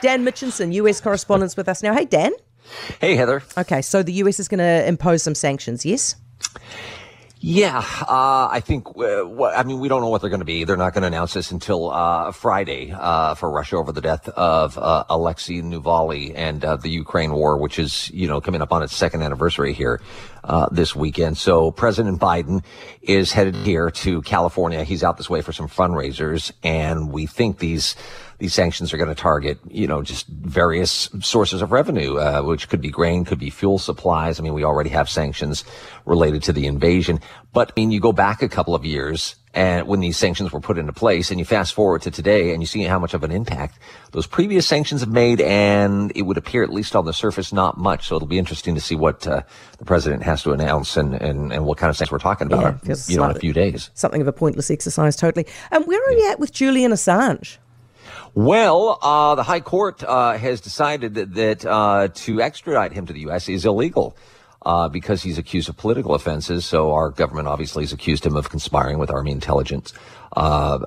Dan Mitchinson, US correspondent, with us now. Hey, Dan. Hey, Heather. Okay, so the US is going to impose some sanctions, yes? Yeah, uh, I think. Uh, what, I mean, we don't know what they're going to be. They're not going to announce this until uh, Friday uh, for Russia over the death of uh, Alexei Navalny and uh, the Ukraine war, which is you know coming up on its second anniversary here this weekend. So President Biden is headed here to California. He's out this way for some fundraisers, and we think these these sanctions are going to target, you know, just various sources of revenue, uh, which could be grain, could be fuel supplies. I mean, we already have sanctions related to the invasion. But I mean, you go back a couple of years and when these sanctions were put into place and you fast forward to today and you see how much of an impact those previous sanctions have made and it would appear at least on the surface not much so it'll be interesting to see what uh, the president has to announce and, and, and what kind of things we're talking about yeah, you know in a few days something of a pointless exercise totally um, where are yeah. you at with julian assange well, uh, the High Court uh, has decided that, that uh, to extradite him to the U.S. is illegal. Uh, because he's accused of political offenses. So our government obviously has accused him of conspiring with Army intelligence. Uh,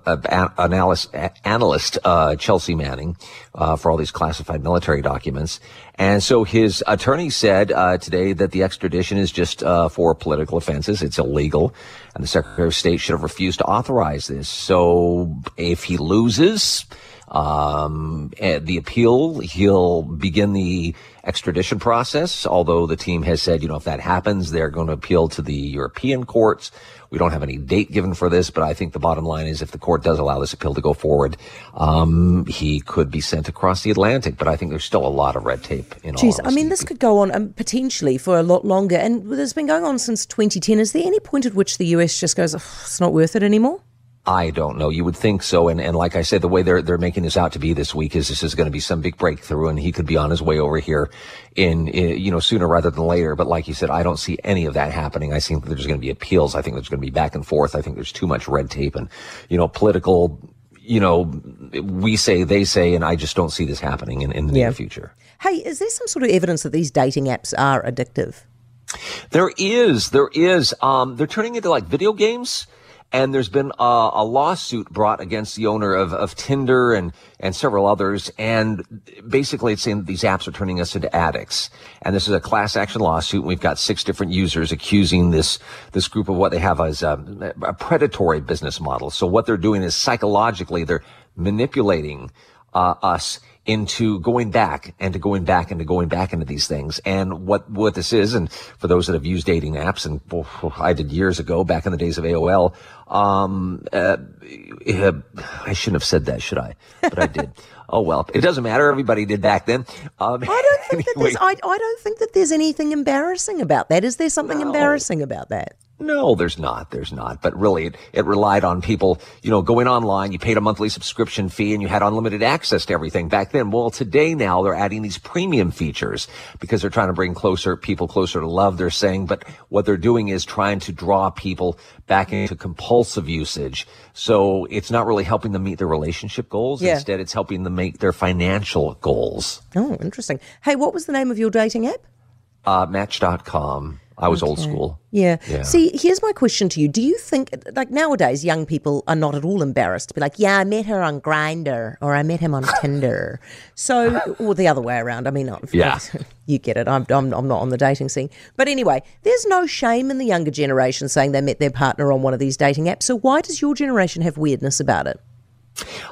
analyst, analyst uh, Chelsea Manning uh, for all these classified military documents. And so his attorney said uh, today that the extradition is just uh, for political offenses. It's illegal. And the Secretary of State should have refused to authorize this. So if he loses, um, the appeal, he'll begin the extradition process, although the team has said, you know, if that happens, they're going to appeal to the European courts. We don't have any date given for this, but I think the bottom line is if the court does allow this appeal to go forward, um, he could be sent across the Atlantic. But I think there's still a lot of red tape in Jeez, I mean, this could go on um, potentially for a lot longer. And it's been going on since 2010. Is there any point at which the US just goes, it's not worth it anymore? I don't know. You would think so. And, and like I said, the way they're, they're making this out to be this week is this is going to be some big breakthrough and he could be on his way over here in, in, you know, sooner rather than later. But like you said, I don't see any of that happening. I think there's going to be appeals. I think there's going to be back and forth. I think there's too much red tape and, you know, political, you know, we say, they say, and I just don't see this happening in, in the yeah. near future. Hey, is there some sort of evidence that these dating apps are addictive? There is. There is. Um, they're turning into like video games and there's been a, a, lawsuit brought against the owner of, of Tinder and, and several others. And basically it's saying that these apps are turning us into addicts. And this is a class action lawsuit. We've got six different users accusing this, this group of what they have as a, a predatory business model. So what they're doing is psychologically, they're manipulating uh, us into going back and to going back and to going back into these things. And what, what this is, and for those that have used dating apps, and oh, I did years ago, back in the days of AOL, um, uh, I shouldn't have said that, should I? But I did. oh well, it doesn't matter. Everybody did back then. Um, I don't think anyway. that there's. I, I don't think that there's anything embarrassing about that. Is there something no. embarrassing about that? No, there's not. There's not. But really, it, it relied on people, you know, going online. You paid a monthly subscription fee and you had unlimited access to everything back then. Well, today now they're adding these premium features because they're trying to bring closer people closer to love. They're saying, but what they're doing is trying to draw people back into compulsive usage. So it's not really helping them meet their relationship goals. Yeah. Instead, it's helping them make their financial goals. Oh, interesting. Hey, what was the name of your dating app? Uh, Match.com. I was okay. old school. Yeah. yeah. See, here's my question to you. Do you think, like nowadays, young people are not at all embarrassed to be like, yeah, I met her on Grindr or I met him on Tinder. So, or the other way around. I mean, yeah. you get it. I'm, I'm, I'm not on the dating scene. But anyway, there's no shame in the younger generation saying they met their partner on one of these dating apps. So why does your generation have weirdness about it?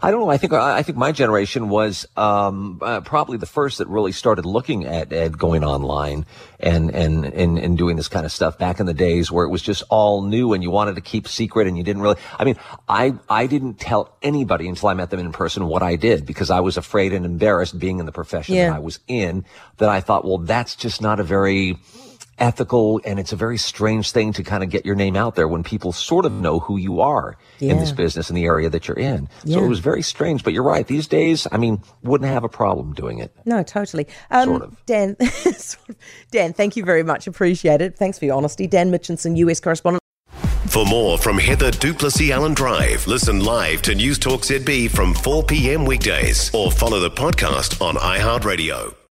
I don't know. I think I think my generation was um, uh, probably the first that really started looking at, at going online and, and and and doing this kind of stuff back in the days where it was just all new and you wanted to keep secret and you didn't really. I mean, I I didn't tell anybody until I met them in person what I did because I was afraid and embarrassed being in the profession yeah. that I was in. That I thought, well, that's just not a very ethical and it's a very strange thing to kind of get your name out there when people sort of know who you are yeah. in this business in the area that you're in. Yeah. So it was very strange, but you're right. These days, I mean, wouldn't have a problem doing it. No, totally. Um, sort of. Dan, Dan, thank you very much. Appreciate it. Thanks for your honesty. Dan Mitchinson, US correspondent. For more from Heather du Plessis-Allen Drive, listen live to News Talk ZB from 4 p.m. weekdays or follow the podcast on iHeartRadio.